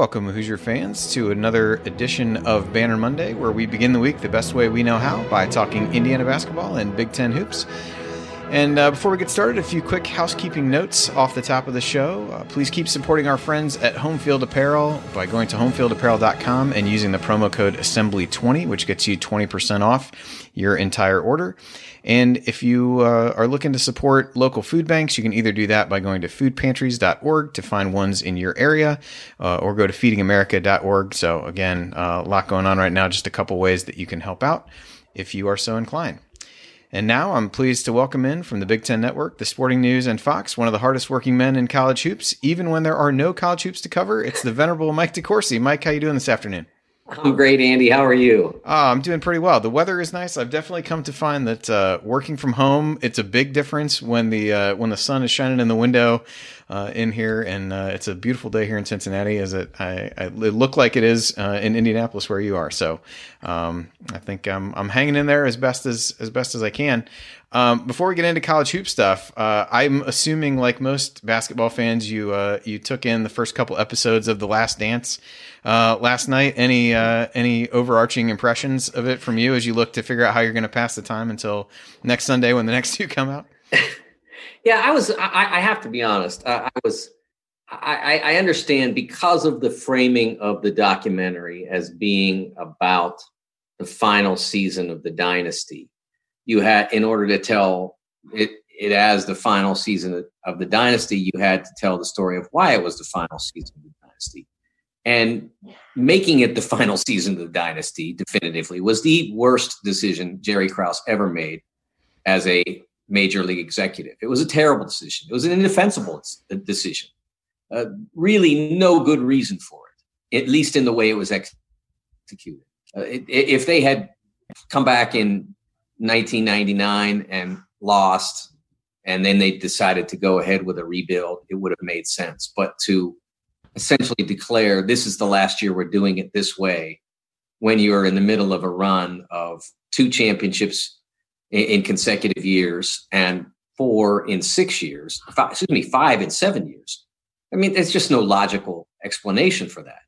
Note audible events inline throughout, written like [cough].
welcome Hoosier fans to another edition of Banner Monday, where we begin the week the best way we know how by talking Indiana basketball and Big Ten hoops. And uh, before we get started, a few quick housekeeping notes off the top of the show. Uh, please keep supporting our friends at Homefield Apparel by going to homefieldapparel.com and using the promo code Assembly20, which gets you 20% off your entire order. And if you uh, are looking to support local food banks, you can either do that by going to foodpantries.org to find ones in your area uh, or go to feedingamerica.org. So, again, uh, a lot going on right now, just a couple ways that you can help out if you are so inclined. And now I'm pleased to welcome in from the Big Ten Network, the Sporting News, and Fox, one of the hardest working men in college hoops. Even when there are no college hoops to cover, it's the venerable Mike DeCourcy. Mike, how you doing this afternoon? I'm great, Andy. How are you? Oh, I'm doing pretty well. The weather is nice. I've definitely come to find that uh, working from home, it's a big difference when the uh, when the sun is shining in the window uh, in here, and uh, it's a beautiful day here in Cincinnati. As it, I, I it look like it is uh, in Indianapolis where you are. So um, I think I'm I'm hanging in there as best as as best as I can. Um, before we get into college hoop stuff, uh, I'm assuming, like most basketball fans, you uh, you took in the first couple episodes of The Last Dance uh, last night. Any uh, any overarching impressions of it from you as you look to figure out how you're going to pass the time until next Sunday when the [laughs] next two come out? [laughs] yeah, I was. I, I have to be honest. I, I was. I, I understand because of the framing of the documentary as being about the final season of the dynasty you had in order to tell it it as the final season of the dynasty you had to tell the story of why it was the final season of the dynasty and making it the final season of the dynasty definitively was the worst decision jerry krause ever made as a major league executive. It was a terrible decision. It was an indefensible decision. Uh, really no good reason for it at least in the way it was executed. Uh, it, if they had come back in 1999 and lost, and then they decided to go ahead with a rebuild, it would have made sense. But to essentially declare this is the last year we're doing it this way when you're in the middle of a run of two championships in, in consecutive years and four in six years, five, excuse me, five in seven years. I mean, there's just no logical explanation for that.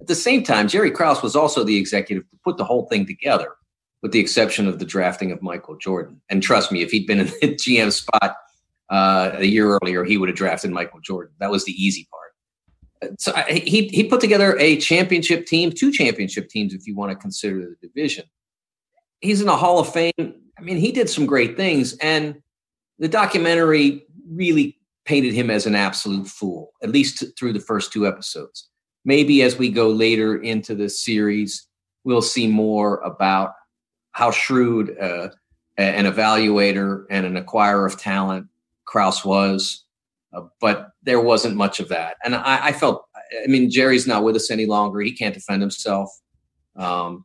At the same time, Jerry Krause was also the executive to put the whole thing together with the exception of the drafting of Michael Jordan. And trust me, if he'd been in the [laughs] GM spot uh, a year earlier, he would have drafted Michael Jordan. That was the easy part. So I, he he put together a championship team, two championship teams, if you want to consider the division. He's in a Hall of Fame. I mean, he did some great things, and the documentary really painted him as an absolute fool, at least through the first two episodes. Maybe as we go later into the series, we'll see more about how shrewd uh, an evaluator and an acquirer of talent Krause was, uh, but there wasn't much of that. And I, I, felt, I mean, Jerry's not with us any longer. He can't defend himself. Um,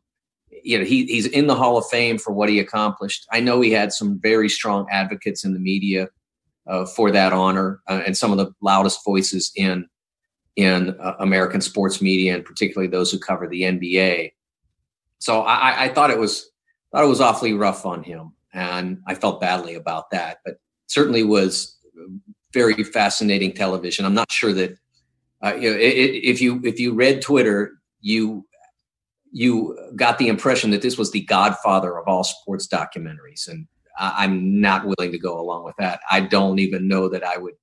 you know, he, he's in the Hall of Fame for what he accomplished. I know he had some very strong advocates in the media uh, for that honor, uh, and some of the loudest voices in in uh, American sports media, and particularly those who cover the NBA. So I, I thought it was thought it was awfully rough on him, and I felt badly about that. But certainly was very fascinating television. I'm not sure that uh, you know, it, it, if you if you read Twitter, you you got the impression that this was the godfather of all sports documentaries, and I, I'm not willing to go along with that. I don't even know that I would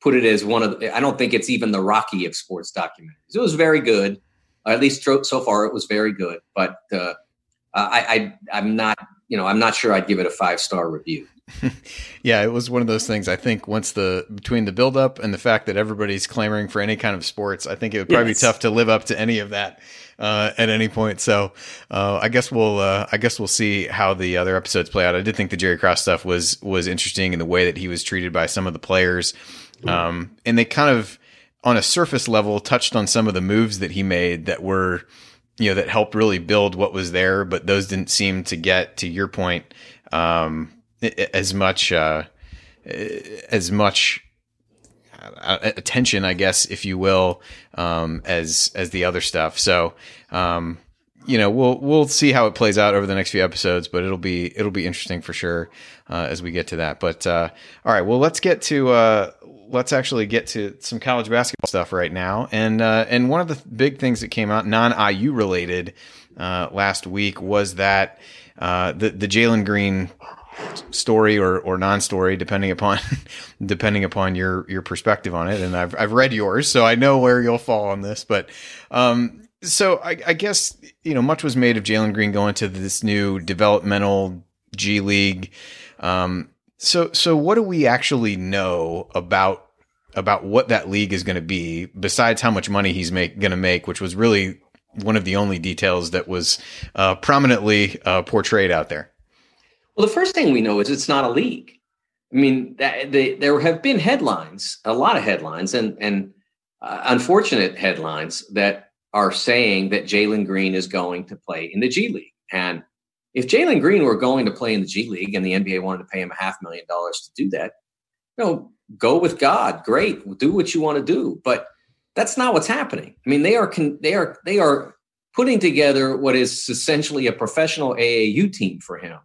put it as one of. The, I don't think it's even the Rocky of sports documentaries. It was very good, at least so far. It was very good, but uh, I, I I'm not you know I'm not sure I'd give it a five star review. [laughs] yeah, it was one of those things. I think once the between the build up and the fact that everybody's clamoring for any kind of sports, I think it would probably yes. be tough to live up to any of that uh, at any point. So uh, I guess we'll uh, I guess we'll see how the other episodes play out. I did think the Jerry Krause stuff was was interesting in the way that he was treated by some of the players, um, and they kind of on a surface level touched on some of the moves that he made that were you know, that helped really build what was there, but those didn't seem to get to your point, um, as much, uh, as much attention, I guess, if you will, um, as, as the other stuff. So, um, you know, we'll, we'll see how it plays out over the next few episodes, but it'll be, it'll be interesting for sure, uh, as we get to that. But, uh, all right, well, let's get to, uh, let's actually get to some college basketball stuff right now. And uh, and one of the big things that came out non IU related uh, last week was that uh, the the Jalen Green story or, or non-story depending upon [laughs] depending upon your your perspective on it. And I've I've read yours so I know where you'll fall on this. But um so I, I guess you know much was made of Jalen Green going to this new developmental G League. Um so so what do we actually know about about what that league is going to be besides how much money he's make going to make which was really one of the only details that was uh, prominently uh, portrayed out there well, the first thing we know is it's not a league. I mean, that, they, there have been headlines, a lot of headlines, and and uh, unfortunate headlines that are saying that Jalen Green is going to play in the G League. And if Jalen Green were going to play in the G League and the NBA wanted to pay him a half million dollars to do that, you know, go with God. Great, do what you want to do. But that's not what's happening. I mean, they are con- they are they are putting together what is essentially a professional AAU team for him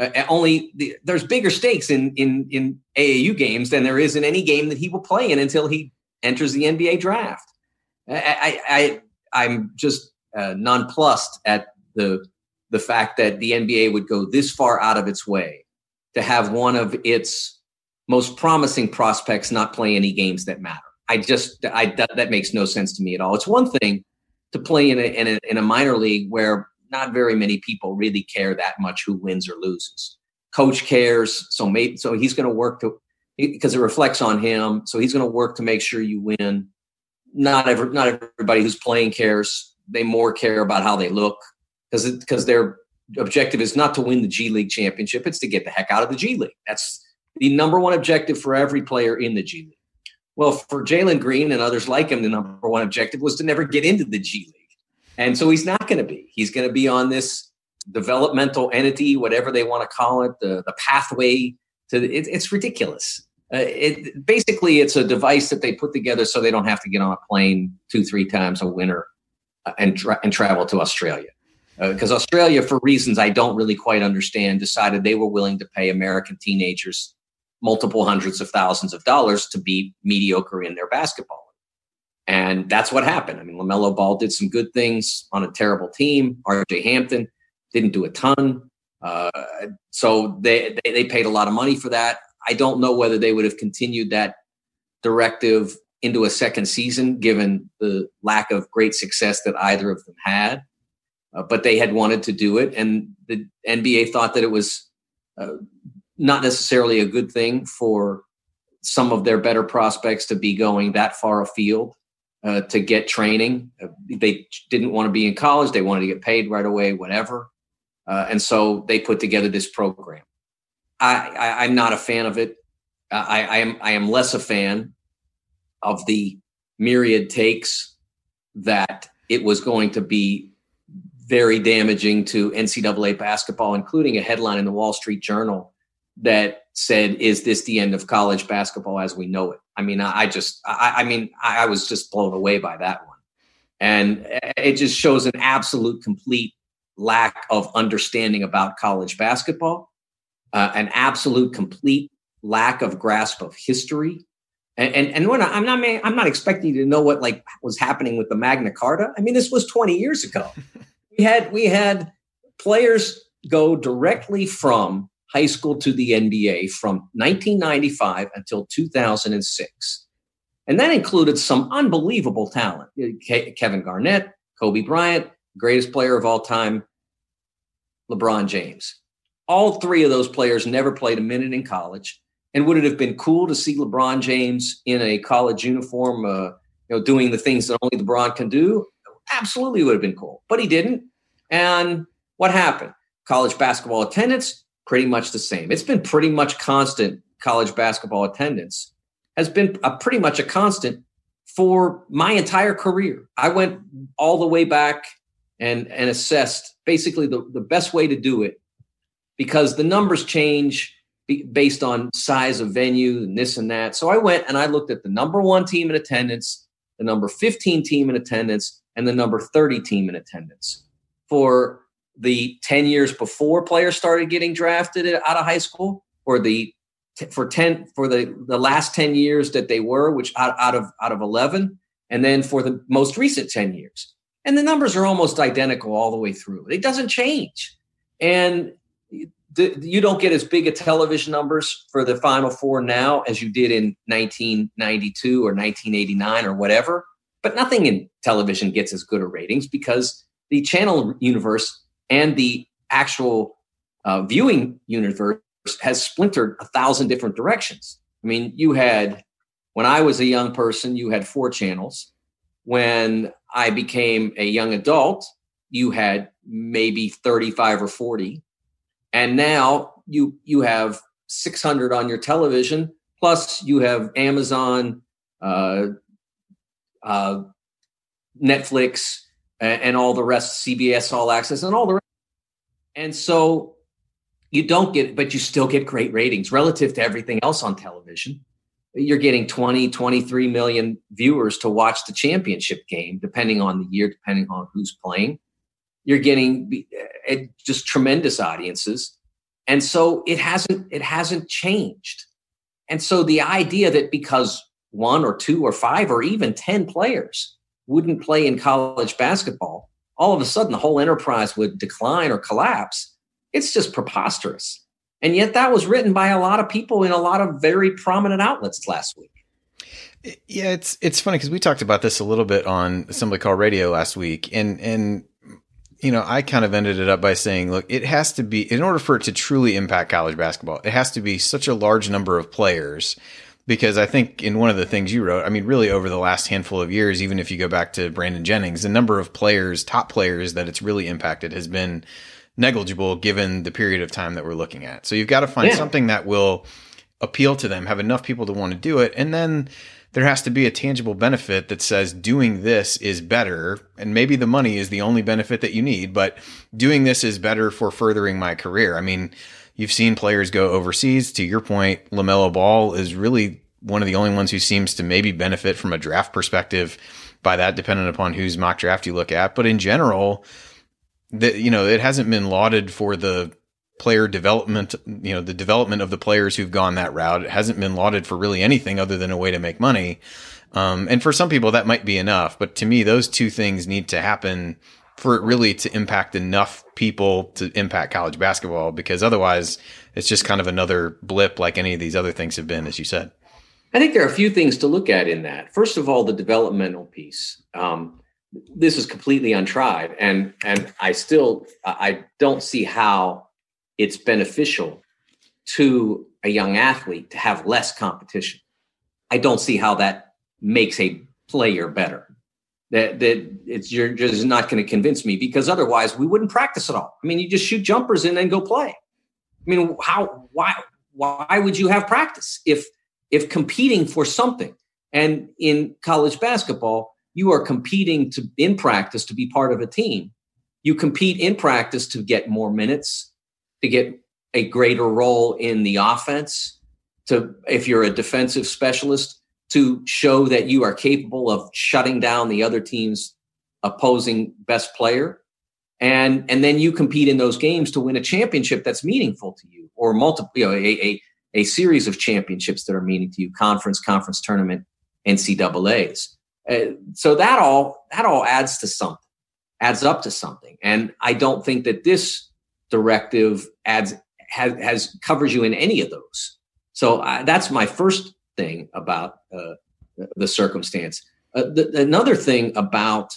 uh, only the, there's bigger stakes in in in AAU games than there is in any game that he will play in until he enters the NBA draft. I, I, I am just uh, nonplussed at the the fact that the NBA would go this far out of its way to have one of its most promising prospects not play any games that matter. I just I that, that makes no sense to me at all. It's one thing to play in a, in a in a minor league where not very many people really care that much who wins or loses. Coach cares, so maybe so he's going to work to because it reflects on him. So he's going to work to make sure you win. Not every, not everybody who's playing cares. They more care about how they look because because their objective is not to win the G League championship. It's to get the heck out of the G League. That's the number one objective for every player in the G League. Well, for Jalen Green and others like him, the number one objective was to never get into the G League. And so he's not going to be. He's going to be on this developmental entity, whatever they want to call it, the, the pathway to it, it's ridiculous. Uh, it basically it's a device that they put together so they don't have to get on a plane two three times a winter uh, and tra- and travel to Australia because uh, Australia, for reasons I don't really quite understand, decided they were willing to pay American teenagers multiple hundreds of thousands of dollars to be mediocre in their basketball. And that's what happened. I mean, LaMelo Ball did some good things on a terrible team. RJ Hampton didn't do a ton. Uh, so they, they, they paid a lot of money for that. I don't know whether they would have continued that directive into a second season, given the lack of great success that either of them had. Uh, but they had wanted to do it, and the NBA thought that it was uh, not necessarily a good thing for some of their better prospects to be going that far afield uh, to get training. Uh, they didn't want to be in college; they wanted to get paid right away, whatever. Uh, and so they put together this program. I, am not a fan of it. I, I am I am less a fan of the myriad takes that it was going to be very damaging to NCAA basketball, including a headline in the Wall Street Journal that said, "Is this the end of college basketball as we know it?" I mean, I, just, I, I mean, I, I was just blown away by that one, and it just shows an absolute, complete lack of understanding about college basketball, uh, an absolute, complete lack of grasp of history. And, and, and when I, I'm not, I'm not expecting you to know what like was happening with the Magna Carta. I mean, this was 20 years ago. [laughs] we had, we had players go directly from high school to the NBA from 1995 until 2006. And that included some unbelievable talent Kevin Garnett, Kobe Bryant, greatest player of all time, LeBron James. All three of those players never played a minute in college. And would it have been cool to see LeBron James in a college uniform, uh, you know, doing the things that only LeBron can do? Absolutely would have been cool, but he didn't. And what happened? College basketball attendance pretty much the same. It's been pretty much constant college basketball attendance has been a pretty much a constant for my entire career. I went all the way back and and assessed basically the, the best way to do it because the numbers change based on size of venue and this and that. So I went and I looked at the number 1 team in attendance, the number 15 team in attendance and the number 30 team in attendance for the 10 years before players started getting drafted out of high school or the for 10 for the the last 10 years that they were which out, out of out of 11 and then for the most recent 10 years. And the numbers are almost identical all the way through. It doesn't change. And you don't get as big a television numbers for the final four now as you did in 1992 or 1989 or whatever but nothing in television gets as good a ratings because the channel universe and the actual uh, viewing universe has splintered a thousand different directions. I mean, you had when I was a young person, you had four channels. When I became a young adult, you had maybe 35 or 40. And now you you have 600 on your television, plus you have Amazon, uh, uh, Netflix, and, and all the rest, CBS All Access, and all the. And so you don't get, but you still get great ratings relative to everything else on television. You're getting 20, 23 million viewers to watch the championship game, depending on the year, depending on who's playing. You're getting uh, just tremendous audiences. And so it hasn't it hasn't changed. And so the idea that because one or two or five or even 10 players wouldn't play in college basketball, all of a sudden the whole enterprise would decline or collapse it's just preposterous. And yet that was written by a lot of people in a lot of very prominent outlets last week. Yeah, it's it's funny because we talked about this a little bit on Assembly Call Radio last week, and and you know I kind of ended it up by saying, look, it has to be in order for it to truly impact college basketball, it has to be such a large number of players. Because I think in one of the things you wrote, I mean, really over the last handful of years, even if you go back to Brandon Jennings, the number of players, top players that it's really impacted has been negligible given the period of time that we're looking at. So you've got to find yeah. something that will appeal to them, have enough people to want to do it, and then there has to be a tangible benefit that says doing this is better. And maybe the money is the only benefit that you need, but doing this is better for furthering my career. I mean, you've seen players go overseas. To your point, LaMelo Ball is really one of the only ones who seems to maybe benefit from a draft perspective by that, depending upon whose mock draft you look at. But in general, that you know it hasn't been lauded for the player development you know the development of the players who've gone that route it hasn't been lauded for really anything other than a way to make money um, and for some people that might be enough but to me those two things need to happen for it really to impact enough people to impact college basketball because otherwise it's just kind of another blip like any of these other things have been as you said. I think there are a few things to look at in that. First of all the developmental piece. Um, this is completely untried and and i still i don't see how it's beneficial to a young athlete to have less competition. I don't see how that makes a player better that that it's you're just not going to convince me because otherwise we wouldn't practice at all. I mean you just shoot jumpers and then go play. I mean how why why would you have practice if if competing for something? And in college basketball you are competing to in practice to be part of a team. You compete in practice to get more minutes, to get a greater role in the offense, to if you're a defensive specialist, to show that you are capable of shutting down the other team's opposing best player. And and then you compete in those games to win a championship that's meaningful to you, or multiple, you know, a, a, a series of championships that are meaning to you, conference, conference tournament, NCAA's. Uh, so that all that all adds to something, adds up to something. And I don't think that this directive adds has, has covers you in any of those. So uh, that's my first thing about uh, the circumstance. Uh, the, another thing about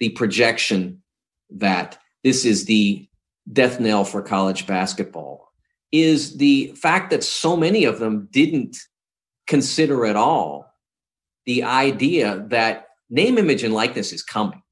the projection that this is the death knell for college basketball is the fact that so many of them didn't consider at all the idea that name, image, and likeness is coming.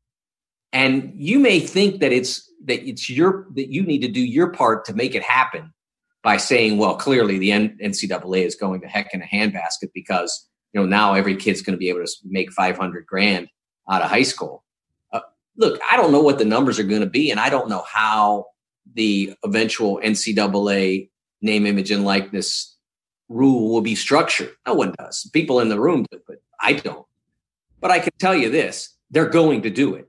And you may think that it's that it's your that you need to do your part to make it happen by saying, well, clearly the NCAA is going to heck in a handbasket because you know now every kid's going to be able to make 500 grand out of high school. Uh, look, I don't know what the numbers are going to be, and I don't know how the eventual NCAA name, image, and likeness rule will be structured. No one does. People in the room do, but I don't. But I can tell you this they're going to do it.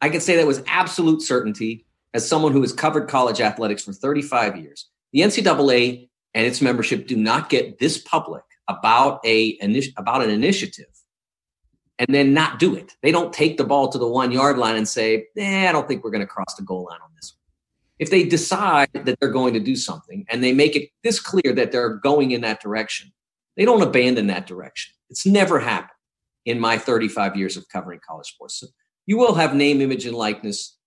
I can say that with absolute certainty as someone who has covered college athletics for 35 years. The NCAA and its membership do not get this public about a about an initiative and then not do it. They don't take the ball to the one yard line and say, eh, I don't think we're going to cross the goal line on this one. If they decide that they're going to do something and they make it this clear that they're going in that direction, they don't abandon that direction. It's never happened in my 35 years of covering college sports. So you will have name, image, and likeness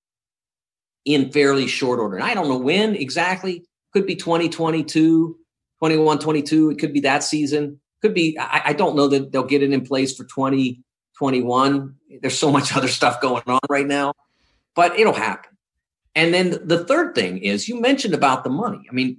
in fairly short order. And I don't know when exactly. Could be 2022, 21, 22. It could be that season. Could be, I, I don't know that they'll get it in place for 2021. There's so much [laughs] other stuff going on right now, but it'll happen. And then the third thing is you mentioned about the money. I mean,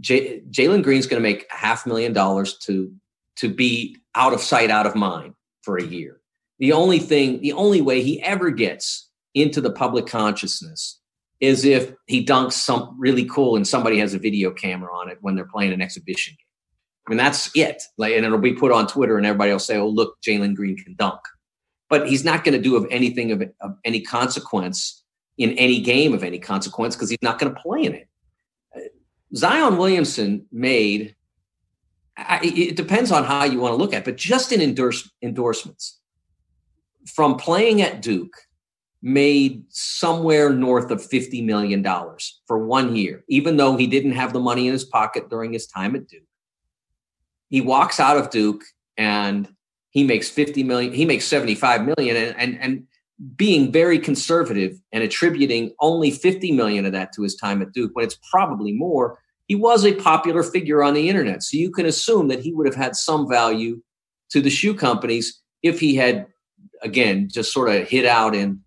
J- Jalen Green's going to make half million dollars to to be out of sight, out of mind for a year. The only thing, the only way he ever gets into the public consciousness is if he dunks some really cool and somebody has a video camera on it when they're playing an exhibition game. I mean, that's it. Like, and it'll be put on Twitter, and everybody will say, "Oh, look, Jalen Green can dunk," but he's not going to do of anything of, of any consequence in any game of any consequence because he's not going to play in it. Zion Williamson made. I, it depends on how you want to look at, it, but just in endorse, endorsements from playing at Duke, made somewhere north of $50 million for one year, even though he didn't have the money in his pocket during his time at Duke. He walks out of Duke and he makes 50 million, he makes 75 million and, and, and being very conservative and attributing only 50 million of that to his time at Duke when it's probably more. He was a popular figure on the internet. So you can assume that he would have had some value to the shoe companies if he had, again, just sort of hit out in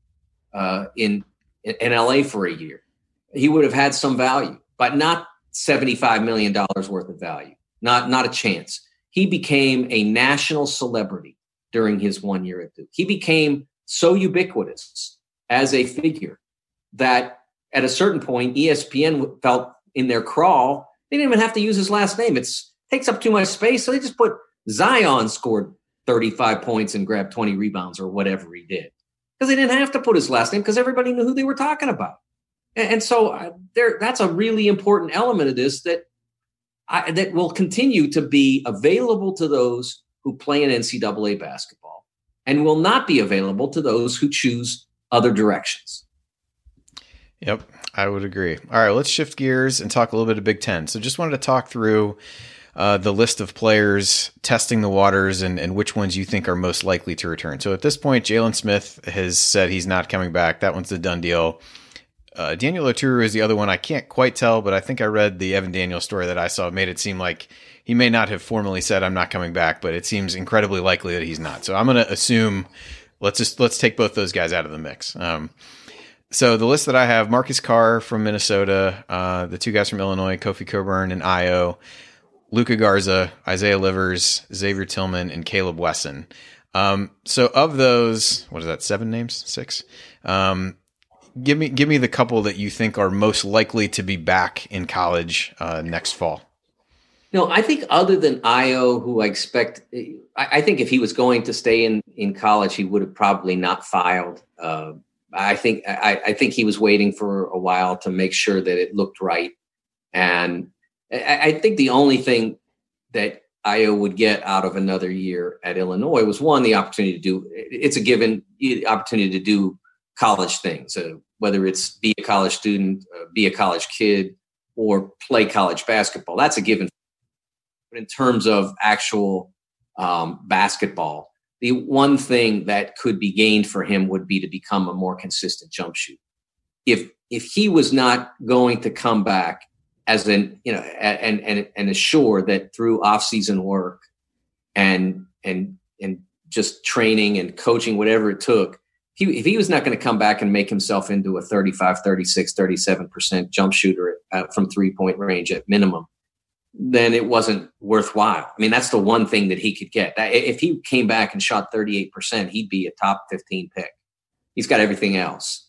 uh, in in LA for a year. He would have had some value, but not seventy five million dollars worth of value. Not not a chance. He became a national celebrity during his one year at Duke. He became so ubiquitous as a figure that at a certain point, ESPN felt in their crawl they didn't even have to use his last name. It takes up too much space, so they just put Zion scored 35 points and grabbed 20 rebounds or whatever he did because they didn't have to put his last name because everybody knew who they were talking about. And, and so uh, there, that's a really important element of this that I, that will continue to be available to those who play in NCAA basketball and will not be available to those who choose other directions. Yep, I would agree. All right, let's shift gears and talk a little bit of Big Ten. So just wanted to talk through uh, the list of players testing the waters and, and which ones you think are most likely to return. So at this point, Jalen Smith has said he's not coming back. That one's a done deal. Uh, Daniel Oturu is the other one. I can't quite tell, but I think I read the Evan Daniel story that I saw made it seem like he may not have formally said I'm not coming back, but it seems incredibly likely that he's not. So I'm going to assume let's just let's take both those guys out of the mix. Um, so the list that I have: Marcus Carr from Minnesota, uh, the two guys from Illinois, Kofi Cockburn and Ayo. Luka Garza, Isaiah Livers, Xavier Tillman, and Caleb Wesson. Um, so of those, what is that? Seven names? Six? Um, give me give me the couple that you think are most likely to be back in college uh, next fall. No, I think other than Ayo, who I expect, I, I, think if he was going to stay in in college, he would have probably not filed. Uh, I think I, I, think he was waiting for a while to make sure that it looked right, and I, think the only thing that Ayo would get out of another year at Illinois was one, the opportunity to do it's a given opportunity to do college things, uh, whether it's be a college student, uh, be a college kid, or play college basketball. That's a given. But in terms of actual um, basketball, the one thing that could be gained for him would be to become a more consistent jump shoot. If if he was not going to come back as an you know and and and assure that through off-season work and and and just training and coaching whatever it took he, if he was not going to come back and make himself into a 35 36 37% jump shooter uh, from three point range at minimum then it wasn't worthwhile. I mean that's the one thing that he could get. If he came back and shot 38% he'd be a top 15 pick. He's got everything else.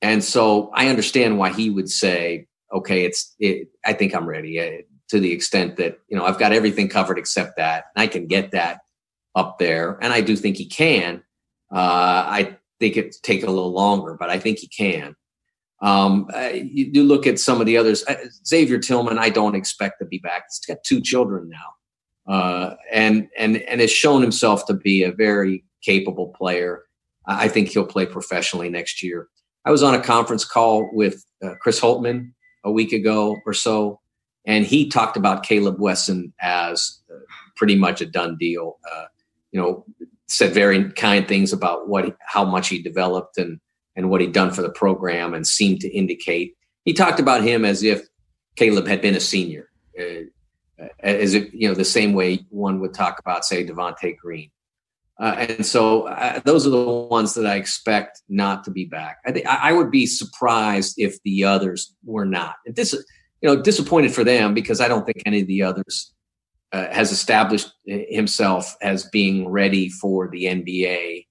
And so i understand why he would say okay, it's it, I think I'm ready uh, to the extent that you know I've got everything covered except that, I can get that up there, and I do think he can. Uh, I think it take a little longer, but I think he can. Um, uh, you do look at some of the others. Xavier Tillman, I don't expect to be back. He's got two children now, uh, and and and has shown himself to be a very capable player. I think he'll play professionally next year. I was on a conference call with uh, Chris Holtmann a week ago or so, and he talked about Caleb Wesson as uh, pretty much a done deal. Uh, you know, said very kind things about what how much he developed and and what he'd done for the program, and seemed to indicate he talked about him as if Caleb had been a senior, uh, as if you know the same way one would talk about say Devonte Green. Uh, and so uh, those are the ones that I expect not to be back. I think I would be surprised if the others were not. This, you know, disappointed for them because I don't think any of the others uh, has established himself as being ready for the NBA,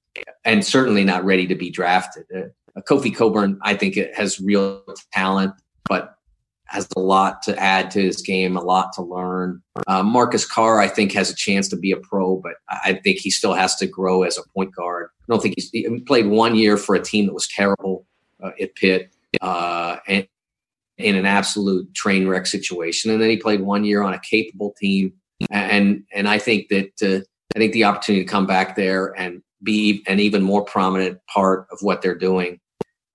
and certainly not ready to be drafted. Uh, Kofi Cockburn, I think, has real talent, but has a lot to add to his game, a lot to learn. Uh, Marcus Carr, I think, has a chance to be a pro, but I think he still has to grow as a point guard. I don't think he's he played one year for a team that was terrible uh, at Pitt uh, and in an absolute train wreck situation, and then he played one year on a capable team. And and I think that uh, I think the opportunity to come back there and be an even more prominent part of what they're doing,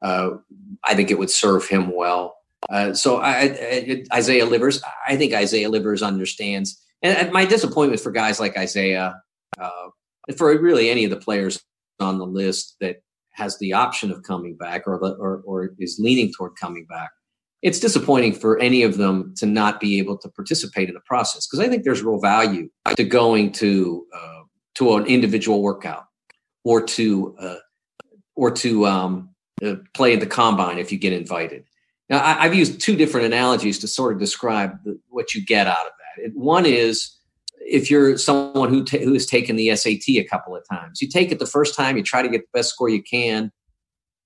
uh, I think it would serve him well. Uh, so I, I, Isaiah Livers, I think Isaiah Livers understands. And my disappointment for guys like Isaiah, uh, for really any of the players on the list that has the option of coming back or, or, or is leaning toward coming back, it's disappointing for any of them to not be able to participate in the process because I think there's real value to going to uh, to an individual workout or to uh, or to um, uh, play at the combine if you get invited. Now, I, have used two different analogies to sort of describe the, what you get out of that. One is if you're someone who, who has taken the SAT a couple of times, you take it the first time, you try to get the best score you can,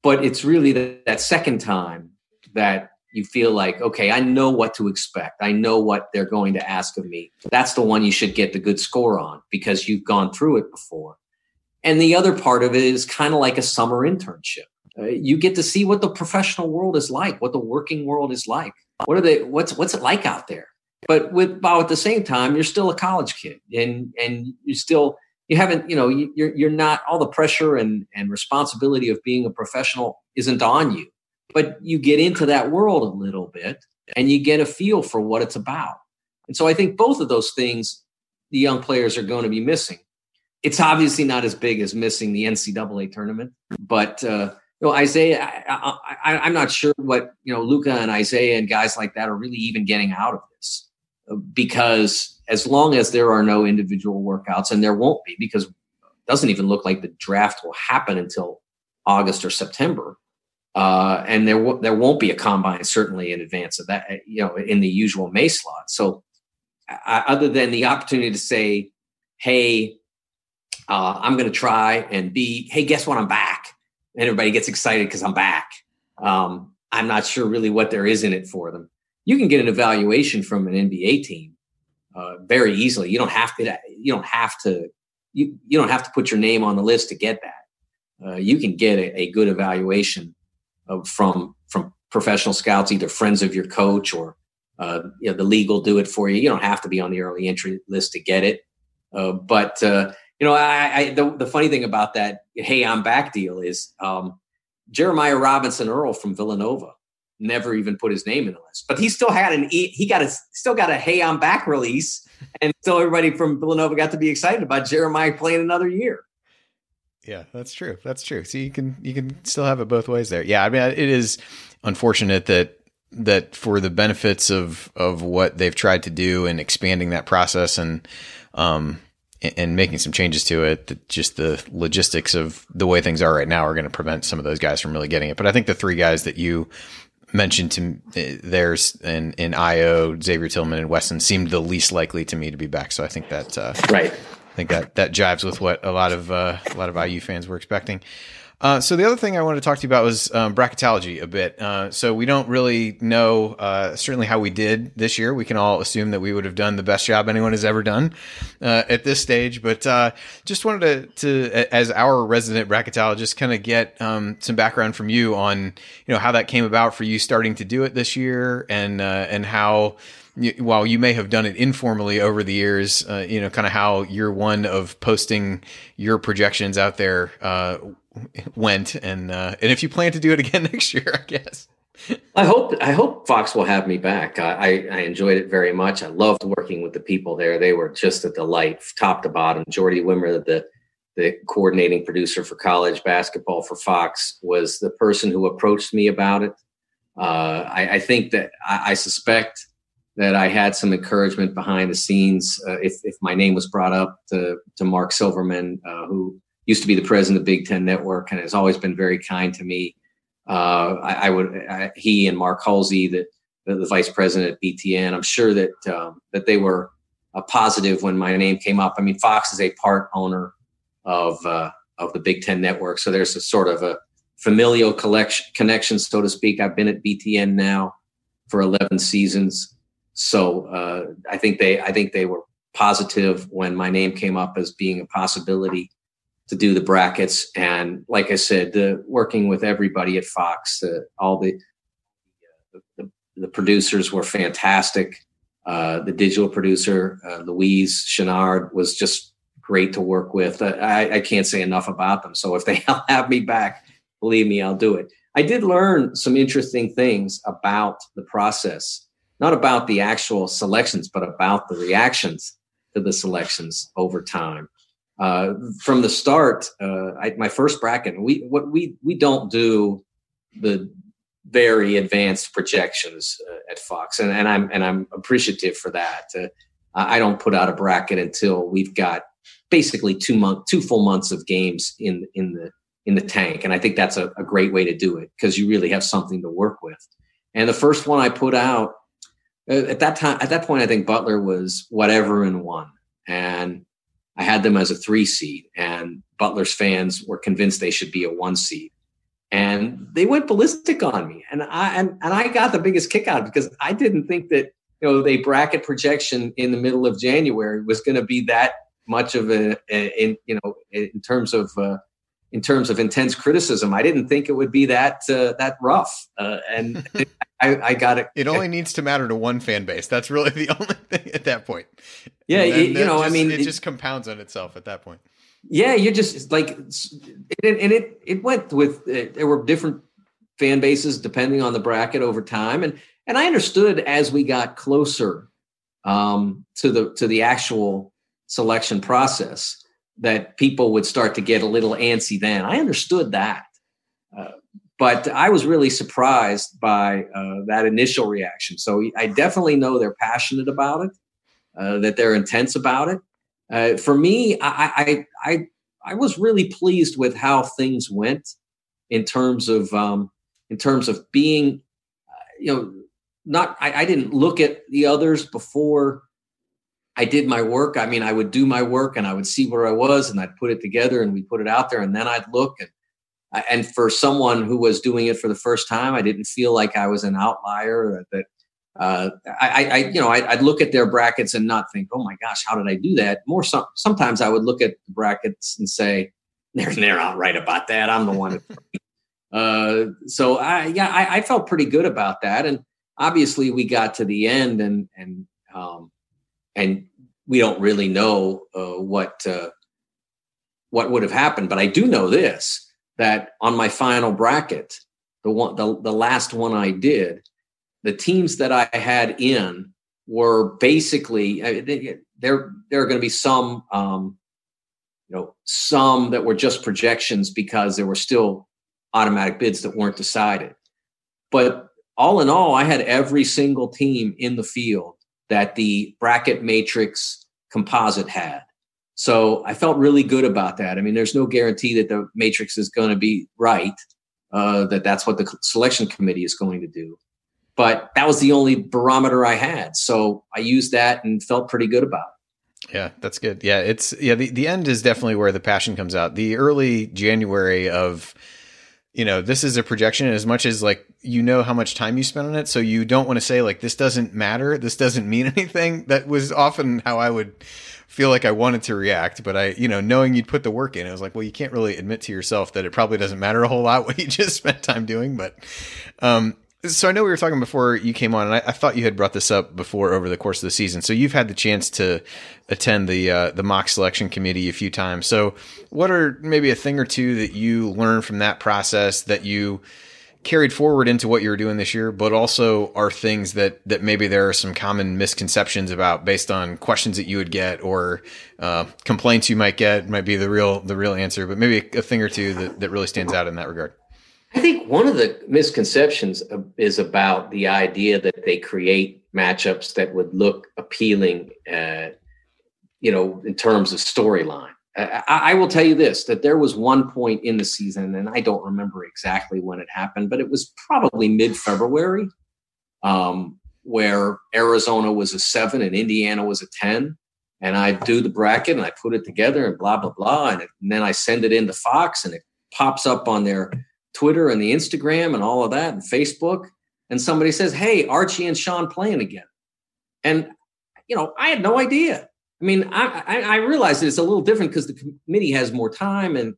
but it's really the, that second time that you feel like, okay, I know what to expect. I know what they're going to ask of me. That's the one you should get the good score on because you've gone through it before. And the other part of it is kind of like a summer internship uh, you get to see what the professional world is like, what the working world is like. What are they? What's what's it like out there? But with but at the same time, you're still a college kid, and and you still you haven't you know you're you're not all the pressure and and responsibility of being a professional isn't on you, but you get into that world a little bit, and you get a feel for what it's about. And so I think both of those things the young players are going to be missing. It's obviously not as big as missing the NCAA tournament, but uh, know, Isaiah, I, am not sure what, you know, Luka and Isaiah and guys like that are really even getting out of this uh, because as long as there are no individual workouts, and there won't be because it doesn't even look like the draft will happen until August or September. Uh, and there, w- there won't be a combine certainly in advance of that, you know, in the usual May slot. So, uh, other than the opportunity to say, "Hey, uh, I'm going to try," and be, "Hey, guess what? I'm back." And everybody gets excited because I'm back. Um, I'm not sure really what there is in it for them. You can get an evaluation from an NBA team uh, very easily. You don't have to. You don't have to. You you don't have to put your name on the list to get that. Uh, you can get a, a good evaluation of, from from professional scouts, either friends of your coach or uh, you know, the league will do it for you. You don't have to be on the early entry list to get it. Uh, but uh, you know, I, I the, the, funny thing about that, hey, I'm back deal is um, Jeremiah Robinson Earl from Villanova never even put his name in the list, but he still had an he got a still got a hey, I'm back release, and still everybody from Villanova got to be excited about Jeremiah playing another year. Yeah, that's true. That's true. So you can you can still have it both ways there. Yeah, I mean, it is unfortunate that that for the benefits of of what they've tried to do and expanding that process and um and making some changes to it that just the logistics of the way things are right now are going to prevent some of those guys from really getting it. But I think the three guys that you mentioned to uh, theirs in, in Ayo, Xavier Tillman and Wesson seemed the least likely to me to be back. So I think that, uh, right. I think that, that jives with what a lot of, uh, a lot of IU fans were expecting. Uh, so the other thing I wanted to talk to you about was um, bracketology a bit. Uh, so we don't really know uh, certainly how we did this year. We can all assume that we would have done the best job anyone has ever done uh, at this stage. But uh, just wanted to, to, as our resident bracketologist, kind of get um, some background from you on you know how that came about for you starting to do it this year, and uh, and how while you may have done it informally over the years, uh, you know, kind of how year one of posting your projections out there uh, went, and uh, and if you plan to do it again [laughs] next year, I guess. I hope I hope Fox will have me back. I, I enjoyed it very much. I loved working with the people there. They were just a delight, top to bottom. Jordy Wimmer, the the coordinating producer for college basketball for Fox, was the person who approached me about it. Uh, I, I, think that I, I suspect that I had some encouragement behind the scenes. Uh, if, if my name was brought up to, to Mark Silverman, uh, who used to be the president of Big Ten Network and has always been very kind to me, uh, I, I, would I, he and Mark Halsey, the, the, the, vice president at BTN, I'm sure that um, that they were a positive when my name came up. I mean, Fox is a part owner of uh, of the Big Ten Network, so there's a sort of a familial collection connection, so to speak. I've been at BTN now for 11 seasons. So uh, I think they I think they were positive when my name came up as being a possibility to do the brackets. And like I said, the working with everybody at Fox, uh, all the, the, the producers were fantastic. Uh, the digital producer uh, Louise Chenard was just great to work with. I, I can't say enough about them. So if they [laughs] have me back, believe me, I'll do it. I did learn some interesting things about the process not about the actual selections, but about the reactions to the selections over time. Uh, from the start, uh, I, my first bracket, we what we we don't do the very advanced projections uh, at Fox, and, and I'm and I'm appreciative for that. Uh, I don't put out a bracket until we've got basically two month, two full months of games in in the in the tank, and I think that's a, a great way to do it because you really have something to work with. And the first one I put out at that time, at that point, I think Butler was whatever and one, and I had them as a three seed, and Butler's fans were convinced they should be a one seed, and they went ballistic on me, and I and, and I got the biggest kick out because I didn't think that you know the bracket projection in the middle of January was going to be that much of a, a, in you know in terms of uh, in terms of intense criticism. I didn't think it would be that uh, that rough, uh, and I, I, got it. It only needs to matter to one fan base. That's really the [laughs] only thing at that point. Yeah, it, you know, just, I mean, it, it, just compounds on itself at that point. Yeah, you're just like, and it it went with uh, there were different fan bases depending on the bracket over time, and and I understood as we got closer um, to the to the actual selection process that people would start to get a little antsy then. I understood that. Uh, but I was really surprised by uh, that initial reaction. So I definitely know they're passionate about it, uh, that they're intense about it. Uh, for me, I, I, I, I, was really pleased with how things went in terms of um, in terms of being, uh, you know, not. I, I didn't look at the others before I did my work. I mean, I would do my work and I would see where I was and I'd put it together and we put it out there and then I'd look and and for someone who was doing it for the first time, I didn't feel like I was an outlier. That uh, I, I, you know, I, would look at their brackets and not think, "Oh my gosh, how did I do that?" More, some, sometimes I would look at the brackets and say, "They're they're not right about that. I'm the one." [laughs] uh, so I, yeah, I, I, felt pretty good about that, and obviously we got to the end, and and um, and we don't really know uh, what uh, what would have happened. But I do know this: that on my final bracket, the one the, the last one I did, the teams that I had in were basically there. There are going to be some, um, you know, some that were just projections because there were still automatic bids that weren't decided. But all in all, I had every single team in the field that the bracket matrix composite had. So I felt really good about that. I mean, there's no guarantee that the matrix is going to be right, uh, that that's what the selection committee is going to do. But that was the only barometer I had. So I used that and felt pretty good about it. Yeah, that's good. Yeah, it's yeah, the, the end is definitely where the passion comes out. The early January of you know, this is a projection as much as like you know how much time you spent on it, so you don't want to say like this doesn't matter, this doesn't mean [laughs] anything. That was often how I would feel like I wanted to react, but I, you know, knowing you'd put the work in, I was like, well, you can't really admit to yourself that it probably doesn't matter a whole lot what you [laughs] just spent time doing. But, um, so I know we were talking before you came on, and I, I, thought you had brought this up before over the course of the season. So you've had the chance to attend the uh, the mock selection committee a few times. So what are maybe a thing or two that you learned from that process that you carried forward into what you were doing this year, but also are things that that maybe there are some common misconceptions about based on questions that you would get or uh, complaints you might get might be the real the real answer, but maybe a, a thing or two that, that really stands out in that regard. I think one of the misconceptions is about the idea that they create matchups that would look appealing, uh, you know, in terms of storyline. I, I, will tell you this that there was one point in the season, and I don't remember exactly when it happened, but it was probably mid February, um, where Arizona was a seven and Indiana was a 10. And I do the bracket and I put it together and blah, blah, blah. And, it, and then I send it into Fox and it pops up on their Twitter and the Instagram and all of that and Facebook. And somebody says, Hey, Archie and Sean playing again. And, you know, I had no idea. I mean, I, I, I realize that it's a little different because the committee has more time, and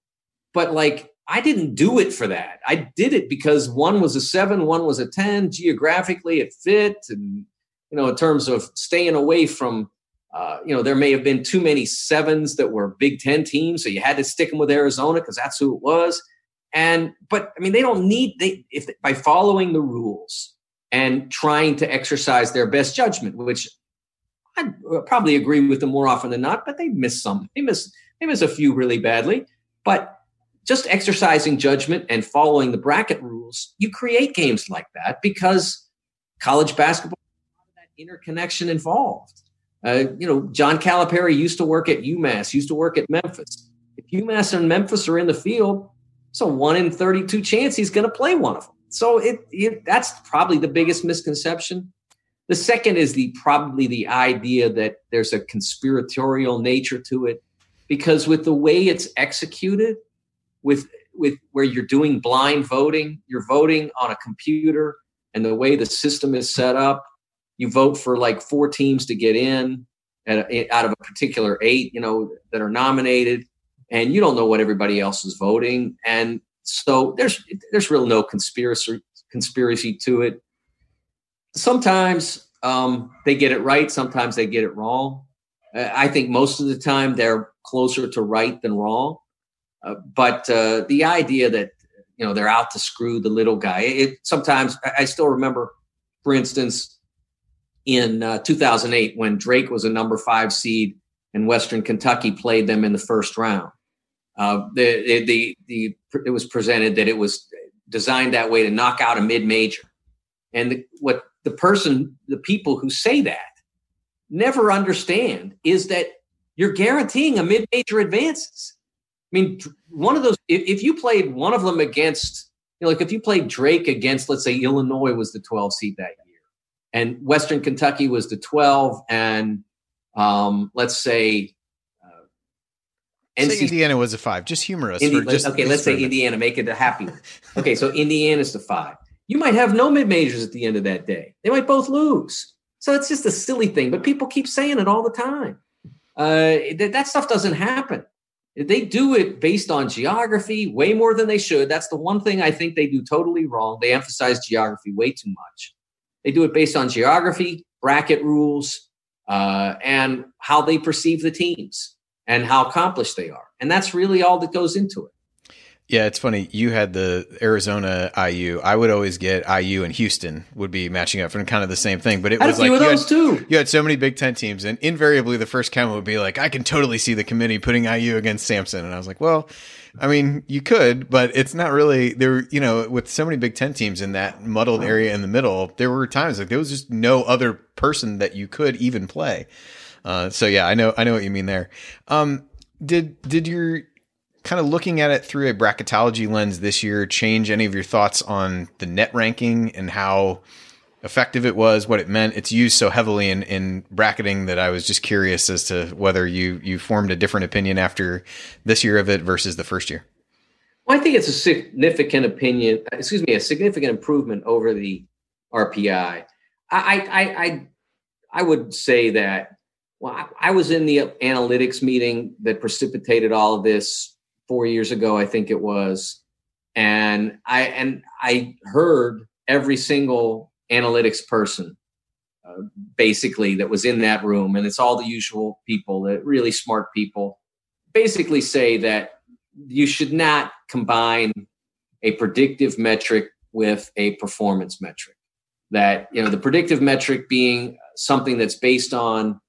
but like I didn't do it for that. I did it because one was a seven, one was a ten. Geographically, it fit, and you know, in terms of staying away from, uh, you know, there may have been too many sevens that were Big Ten teams, so you had to stick them with Arizona because that's who it was. And but I mean, they don't need they if by following the rules and trying to exercise their best judgment, which I probably agree with them more often than not, but they miss some. They miss they miss a few really badly. But just exercising judgment and following the bracket rules, you create games like that because college basketball that interconnection involved. Uh, you know, John Calipari used to work at UMass, used to work at Memphis. If UMass and Memphis are in the field, a one in 32 chance he's going to play one of them. So it, it that's probably the biggest misconception. The second is the probably the idea that there's a conspiratorial nature to it, because with the way it's executed, with with where you're doing blind voting, you're voting on a computer, and the way the system is set up, you vote for like four teams to get in a, out of a particular eight, you know, that are nominated, and you don't know what everybody else is voting, and so there's there's real no conspiracy conspiracy to it sometimes um, they get it right, sometimes they get it wrong. I think most of the time they're closer to right than wrong. Uh, but uh, the idea that you know they're out to screw the little guy, it sometimes I still remember, for instance, in uh, 2008 when Drake was a number five seed and Western Kentucky played them in the first round. Uh, the, the the it was presented that it was designed that way to knock out a mid major, and the, what the person, the people who say that never understand is that you're guaranteeing a mid-major advances. I mean, one of those, if, if you played one of them against, you know, like if you played Drake against, let's say Illinois was the 12 seed that year, and Western Kentucky was the 12, and um, let's say NC- Indiana was a five. Just humorous. Indi- just, okay, let's say Indiana. Make it a happy one. [laughs] Okay, so Indiana's the five you might have no mid majors at the end of that day. They might both lose. So it's just a silly thing, but people keep saying it all the time. Uh, that, that stuff doesn't happen. They do it based on geography way more than they should. That's the one thing I think they do totally wrong. They emphasize geography way too much. They do it based on geography, bracket rules, uh, and how they perceive the teams and how accomplished they are. And that's really all that goes into it. Yeah, it's funny. You had the Arizona IU. I would always get IU and Houston would be matching up for kind of the same thing. But it was like you had, too. you had so many Big Ten teams, and invariably the first comment would be like, "I can totally see the committee putting IU against Sampson," and I was like, "Well, I mean, you could, but it's not really there. You know, with so many Big Ten teams in that muddled area in the middle, there were times like there was just no other person that you could even play. Uh, so yeah, I know, I know what you mean there. Um, did did your kind of looking at it through a bracketology lens this year change any of your thoughts on the net ranking and how effective it was, what it meant. It's used so heavily in, in bracketing that I was just curious as to whether you you formed a different opinion after this year of it versus the first year. Well, I think it's a significant opinion. Excuse me, a significant improvement over the RPI. I I I I would say that. Well, I, I was in the analytics meeting that precipitated all of this four years ago. I think it was, and I and I heard every single analytics person uh, basically that was in that room and it's all the usual people that really smart people basically say that you should not combine a predictive metric with a performance metric that you know the predictive metric being something that's based on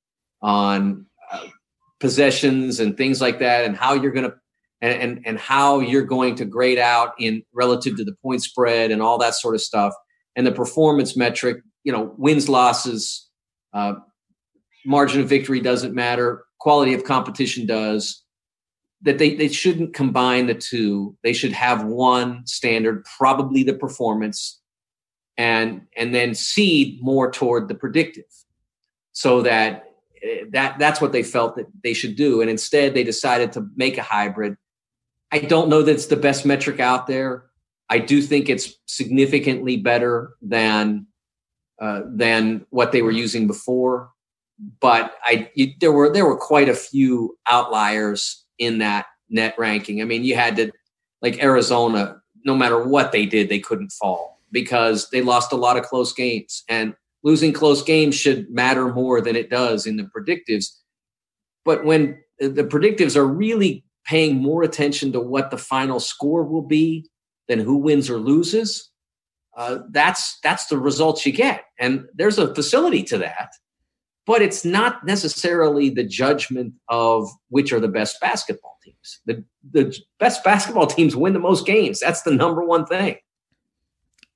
on uh, possessions and things like that and how you're going to and, and and how you're going to grade out in relative to the point spread and all that sort of stuff and the performance metric, you know, wins, losses, uh, margin of victory doesn't matter, quality of competition does. That they, they shouldn't combine the two. They should have one standard, probably the performance, and and then seed more toward the predictive, so that that that's what they felt that they should do. And instead, they decided to make a hybrid. I don't know that it's the best metric out there. I do think it's significantly better than uh, than what they were using before. But I you, there were there were quite a few outliers in that net ranking. I mean, you had to like Arizona. No matter what they did, they couldn't fall because they lost a lot of close games, and losing close games should matter more than it does in the predictives. But when the predictives are really paying more attention to what the final score will be than who wins or loses, uh, that's that's the results you get. And there's a facility to that, but it's not necessarily the judgment of which are the best basketball teams. The the best basketball teams win the most games. That's the number one thing.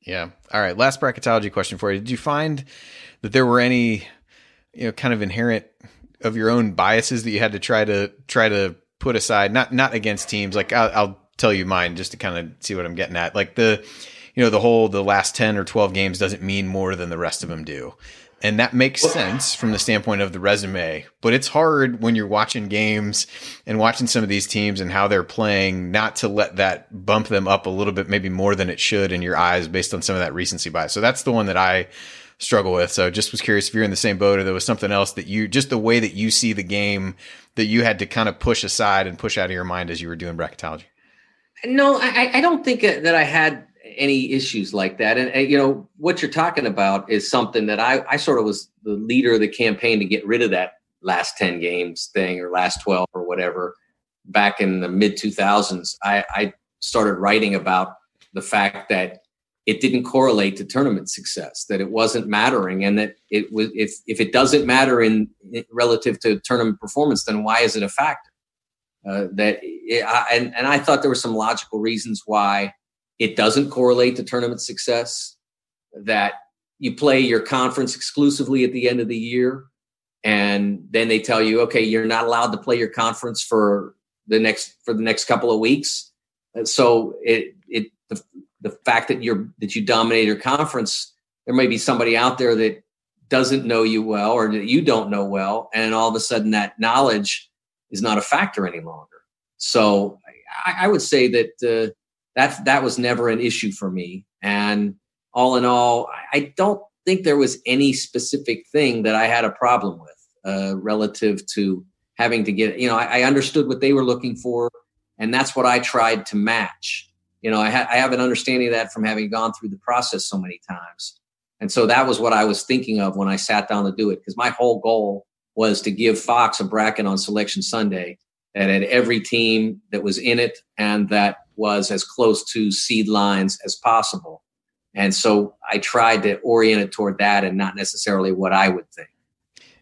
Yeah. All right. Last bracketology question for you. Did you find that there were any, you know, kind of inherent of your own biases that you had to try to try to put aside? Not not against teams. Like I'll, I'll tell you mine just to kind of see what I'm getting at. Like the, you know, the whole the last ten or twelve games doesn't mean more than the rest of them do. And that makes sense from the standpoint of the resume, but it's hard when you're watching games and watching some of these teams and how they're playing not to let that bump them up a little bit, maybe more than it should in your eyes based on some of that recency bias. So that's the one that I struggle with. So just was curious if you're in the same boat or there was something else that you, just the way that you see the game that you had to kind of push aside and push out of your mind as you were doing bracketology. No, I, I don't think that I had any issues like that. And, and, you know what you're talking about is something that I, I sort of was the leader of the campaign to get rid of that last 10 games thing or last 12 or whatever back in the mid 2000s. I, I started writing about the fact that it didn't correlate to tournament success, that it wasn't mattering, and that it was if if it doesn't matter in relative to tournament performance, then why is it a factor? Uh, that it, I, and and I thought there were some logical reasons why it doesn't correlate to tournament success. That you play your conference exclusively at the end of the year, and then they tell you, okay, you're not allowed to play your conference for the next for the next couple of weeks. So it it the, the fact that you're that you dominate your conference, there may be somebody out there that doesn't know you well or that you don't know well, and all of a sudden that knowledge is not a factor any longer. So I, I would say that uh, that that was never an issue for me. And all in all, I don't think there was any specific thing that I had a problem with uh, relative to having to get. You know, I, I, understood what they were looking for, and that's what I tried to match. You know, I, ha- I have an understanding of that from having gone through the process so many times. And so that was what I was thinking of when I sat down to do it, because my whole goal was to give Fox a bracket on Selection Sunday that had every team that was in it and that was as close to seed lines as possible. And so I tried to orient it toward that and not necessarily what I would think.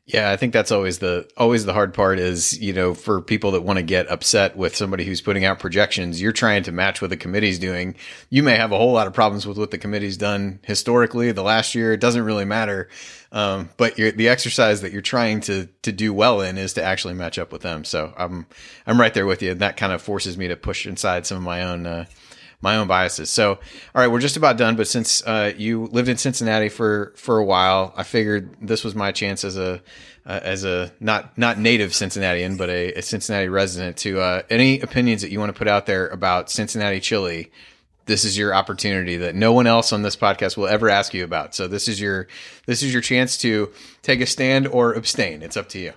Yeah, I think that's always the always the hard part is, you know, for people that want to get upset with somebody who's putting out projections, you're trying to match what the committee's doing. You may have a whole lot of problems with what the committee's done historically, the last year, it doesn't really matter. Um, but the exercise that you're trying to to do well in is to actually match up with them. So I'm I'm right there with you. And that kind of forces me to push inside some of my own uh, my own biases. So, all right, we're just about done. But since uh, you lived in Cincinnati for for a while, I figured this was my chance as a uh, as a not not native Cincinnatian, but a, a Cincinnati resident to uh, any opinions that you want to put out there about Cincinnati chili. This is your opportunity that no one else on this podcast will ever ask you about. So this is your this is your chance to take a stand or abstain. It's up to you.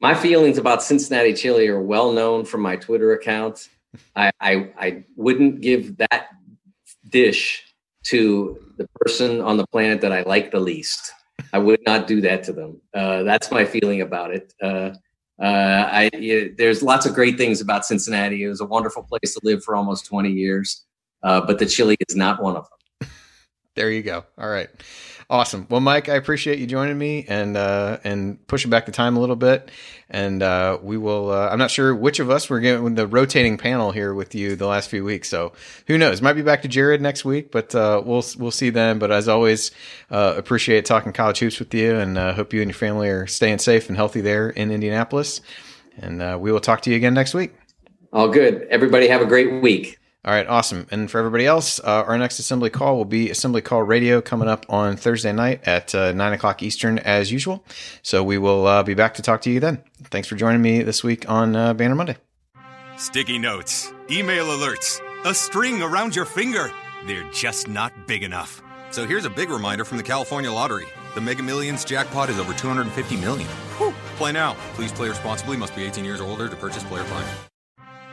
My feelings about Cincinnati chili are well known from my Twitter account. I, I, I wouldn't give that dish to the person on the planet that I like the least. I would not do that to them. Uh, that's my feeling about it. Uh, uh, I, you, there's lots of great things about Cincinnati. It was a wonderful place to live for almost 20 years, uh, but the chili is not one of them. There you go. All right. Awesome. Well, Mike, I appreciate you joining me and uh, and pushing back the time a little bit. And uh, we will. Uh, I'm not sure which of us we're getting the rotating panel here with you the last few weeks. So who knows? Might be back to Jared next week, but uh, we'll we'll see then. But as always, uh, appreciate talking college hoops with you, and uh, hope you and your family are staying safe and healthy there in Indianapolis. And we will talk to you again next week. All good. Everybody have a great week. All right, awesome. And for everybody else, uh, our next assembly call will be Assembly Call Radio coming up on Thursday night at uh, 9 o'clock Eastern as usual. So we will uh, be back to talk to you then. Thanks for joining me this week on uh, Banner Monday. Sticky notes, email alerts, a string around your finger. They're just not big enough. So here's a big reminder from the California Lottery. The Mega Millions jackpot is over 250 million. Whew. Play now. Please play responsibly. Must be 18 years or older to purchase player fine.